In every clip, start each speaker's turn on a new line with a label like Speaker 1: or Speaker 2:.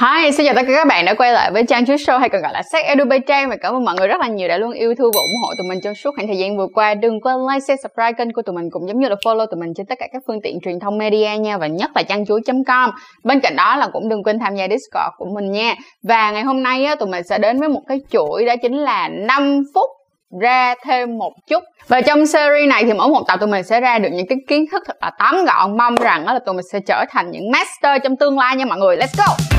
Speaker 1: Hi, xin chào tất cả các bạn đã quay lại với Trang Chuối Show hay còn gọi là Sách Edu by Trang và cảm ơn mọi người rất là nhiều đã luôn yêu thương và ủng hộ tụi mình trong suốt khoảng thời gian vừa qua. Đừng quên like, share, subscribe kênh của tụi mình cũng giống như là follow tụi mình trên tất cả các phương tiện truyền thông media nha và nhất là trang chuối.com. Bên cạnh đó là cũng đừng quên tham gia Discord của mình nha. Và ngày hôm nay á, tụi mình sẽ đến với một cái chuỗi đó chính là 5 phút ra thêm một chút và trong series này thì mỗi một tập tụi mình sẽ ra được những cái kiến thức thật là tóm gọn mong rằng đó là tụi mình sẽ trở thành những master trong tương lai nha mọi người let's go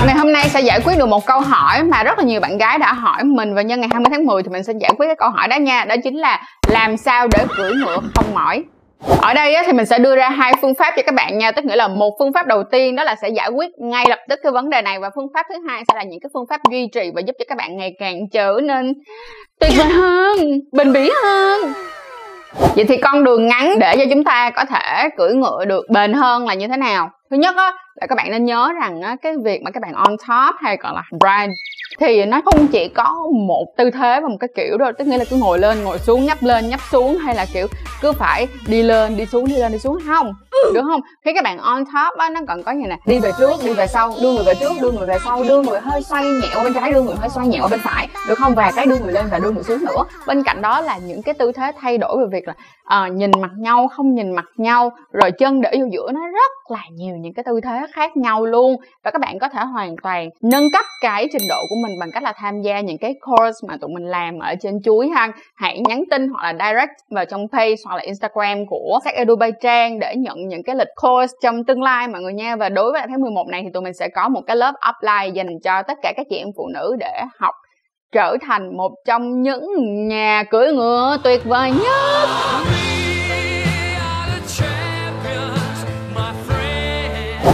Speaker 1: Tập ngày hôm nay sẽ giải quyết được một câu hỏi mà rất là nhiều bạn gái đã hỏi mình và nhân ngày 20 tháng 10 thì mình sẽ giải quyết cái câu hỏi đó nha. Đó chính là làm sao để cưỡi ngựa không mỏi. Ở đây thì mình sẽ đưa ra hai phương pháp cho các bạn nha Tức nghĩa là một phương pháp đầu tiên đó là sẽ giải quyết ngay lập tức cái vấn đề này Và phương pháp thứ hai sẽ là những cái phương pháp duy trì và giúp cho các bạn ngày càng trở nên tuyệt vời hơn, bền bỉ hơn Vậy thì con đường ngắn để cho chúng ta có thể cưỡi ngựa được bền hơn là như thế nào? Thứ nhất á, là các bạn nên nhớ rằng á, cái việc mà các bạn on top hay còn là brand thì nó không chỉ có một tư thế và một cái kiểu đâu tức nghĩa là cứ ngồi lên ngồi xuống nhấp lên nhấp xuống hay là kiểu cứ phải đi lên đi xuống đi lên đi xuống không được không? Khi các bạn on top á nó còn có như này đi về trước đi về sau đưa người về trước đưa người về sau đưa người hơi xoay nhẹo bên trái đưa người hơi xoay nhẹo bên phải được không? Và cái đưa người lên và đưa người xuống nữa. Bên cạnh đó là những cái tư thế thay đổi về việc là à, nhìn mặt nhau không nhìn mặt nhau rồi chân để vô giữa nó rất là nhiều những cái tư thế khác nhau luôn. Và các bạn có thể hoàn toàn nâng cấp cái trình độ của mình bằng cách là tham gia những cái course mà tụi mình làm ở trên chuối ha. Hãy nhắn tin hoặc là direct vào trong page hoặc là instagram của sách Edubay trang để nhận những cái lịch course trong tương lai mọi người nha. Và đối với tháng 11 này thì tụi mình sẽ có một cái lớp offline dành cho tất cả các chị em phụ nữ để học trở thành một trong những nhà cưỡi ngựa tuyệt vời nhất.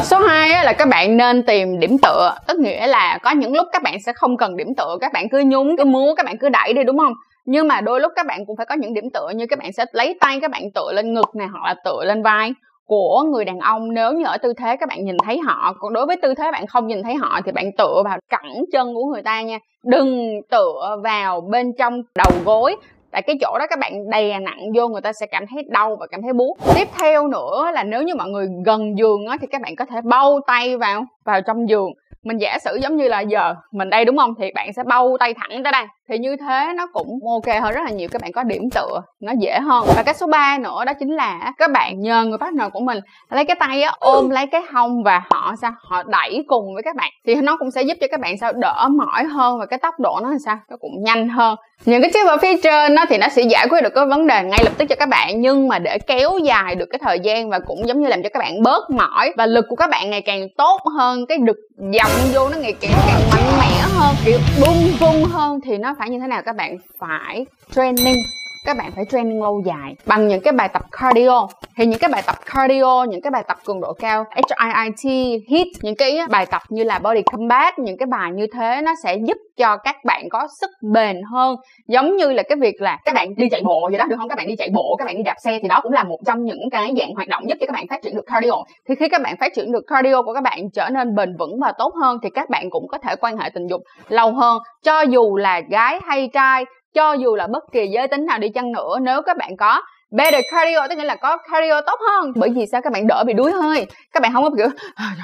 Speaker 1: Số 2 là các bạn nên tìm điểm tựa Tức nghĩa là có những lúc các bạn sẽ không cần điểm tựa Các bạn cứ nhún, cứ múa, các bạn cứ đẩy đi đúng không? Nhưng mà đôi lúc các bạn cũng phải có những điểm tựa Như các bạn sẽ lấy tay các bạn tựa lên ngực này Hoặc là tựa lên vai của người đàn ông nếu như ở tư thế các bạn nhìn thấy họ, còn đối với tư thế bạn không nhìn thấy họ thì bạn tựa vào cẳng chân của người ta nha. Đừng tựa vào bên trong đầu gối. Tại cái chỗ đó các bạn đè nặng vô, người ta sẽ cảm thấy đau và cảm thấy buốt. Tiếp theo nữa là nếu như mọi người gần giường á thì các bạn có thể bâu tay vào vào trong giường mình giả sử giống như là giờ mình đây, đúng không? Thì bạn sẽ bâu tay thẳng tới đây. Thì như thế nó cũng ok hơn rất là nhiều. Các bạn có điểm tựa, nó dễ hơn. Và cái số 3 nữa đó chính là các bạn nhờ người partner của mình lấy cái tay á, ôm lấy cái hông và họ sao? Họ đẩy cùng với các bạn. Thì nó cũng sẽ giúp cho các bạn sao? Đỡ mỏi hơn và cái tốc độ nó là sao? Nó cũng nhanh hơn. Những cái chiếc ở phía trên nó thì nó sẽ giải quyết được cái vấn đề ngay lập tức cho các bạn. Nhưng mà để kéo dài được cái thời gian và cũng giống như làm cho các bạn bớt mỏi và lực của các bạn ngày càng tốt hơn, cái được dòng vô nó ngày càng, càng mạnh mẽ hơn kiểu bung bung hơn thì nó phải như thế nào các bạn? Phải training các bạn phải training lâu dài bằng những cái bài tập cardio. Thì những cái bài tập cardio, những cái bài tập cường độ cao HIIT HIIT những cái bài tập như là body combat, những cái bài như thế, nó sẽ giúp cho các bạn có sức bền hơn. Giống như là cái việc là các bạn đi chạy bộ vậy đó, được không? Các bạn đi chạy bộ, các bạn đi đạp xe thì đó cũng là một trong những cái dạng hoạt động giúp cho các bạn phát triển được cardio. Thì khi các bạn phát triển được cardio của các bạn trở nên bền vững và tốt hơn thì các bạn cũng có thể quan hệ tình dục lâu hơn. Cho dù là gái hay trai cho dù là bất kỳ giới tính nào đi chăng nữa nếu các bạn có better cardio tức nghĩa là có cardio tốt hơn. Bởi vì sao? Các bạn đỡ bị đuối hơi. Các bạn không có kiểu à,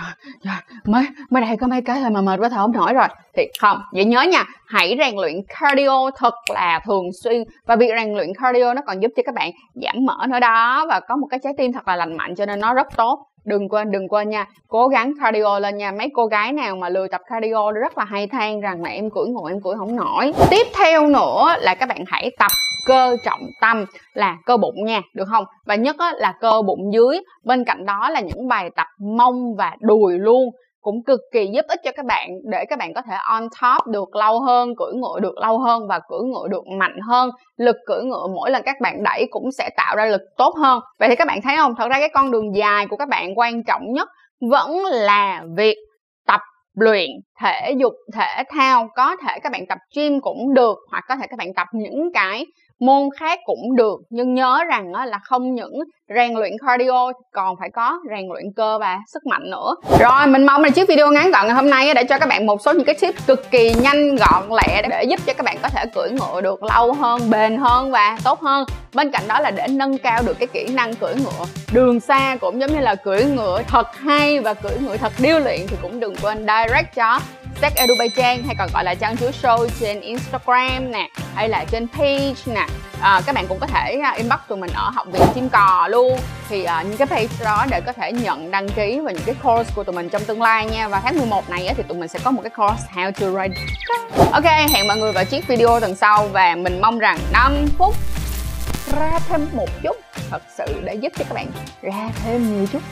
Speaker 1: mới mới đây có mấy cái thôi mà mệt quá thở không nổi rồi. Thì không vậy nhớ nha hãy rèn luyện cardio thật là thường xuyên. Và việc rèn luyện cardio nó còn giúp cho các bạn giảm mỡ nữa đó và có một cái trái tim thật là lành mạnh cho nên nó rất tốt đừng quên đừng quên nha. Cố gắng cardio lên nha. Mấy cô gái nào mà lười tập cardio rất là hay than rằng là em cưỡi ngồi, em cưỡi không nổi. Tiếp theo nữa là các bạn hãy tập cơ trọng tâm là cơ bụng nha. Được không? Và nhất là cơ bụng dưới. Bên cạnh đó là những bài tập mông và đùi luôn cũng cực kỳ giúp ích cho các bạn, để các bạn có thể on top được lâu hơn, cưỡi ngựa được lâu hơn và cưỡi ngựa được mạnh hơn. Lực cưỡi ngựa mỗi lần các bạn đẩy cũng sẽ tạo ra lực tốt hơn. Vậy thì các bạn thấy không? Thật ra cái con đường dài của các bạn quan trọng nhất vẫn là việc tập luyện thể dục, thể thao. Có thể các bạn tập gym cũng được, hoặc có thể các bạn tập những cái môn khác cũng được, nhưng nhớ rằng là không những rèn luyện cardio, còn phải có rèn luyện cơ và sức mạnh nữa. Rồi, mình mong là chiếc video ngắn gọn ngày hôm nay đã cho các bạn một số những cái tip cực kỳ nhanh gọn lẹ để giúp cho các bạn có thể cưỡi ngựa được lâu hơn, bền hơn và tốt hơn. Bên cạnh đó là để nâng cao được cái kỹ năng cưỡi ngựa. Đường xa cũng giống như là cưỡi ngựa thật hay và cưỡi ngựa thật điêu luyện thì cũng đừng quên direct cho Tech Edu Bay Trang hay còn gọi là Trang Chúa Show trên Instagram nè hay là trên page nè. À, các bạn cũng có thể à, inbox tụi mình ở học viện chim cò luôn. Thì à, những cái page đó để có thể nhận đăng ký vào những cái course của tụi mình trong tương lai nha. Và tháng 11 này thì tụi mình sẽ có một cái course How to Ride Ok hẹn mọi người vào chiếc video tuần sau và mình mong rằng 5 phút ra thêm một chút. Thật sự để giúp cho các bạn ra thêm nhiều chút.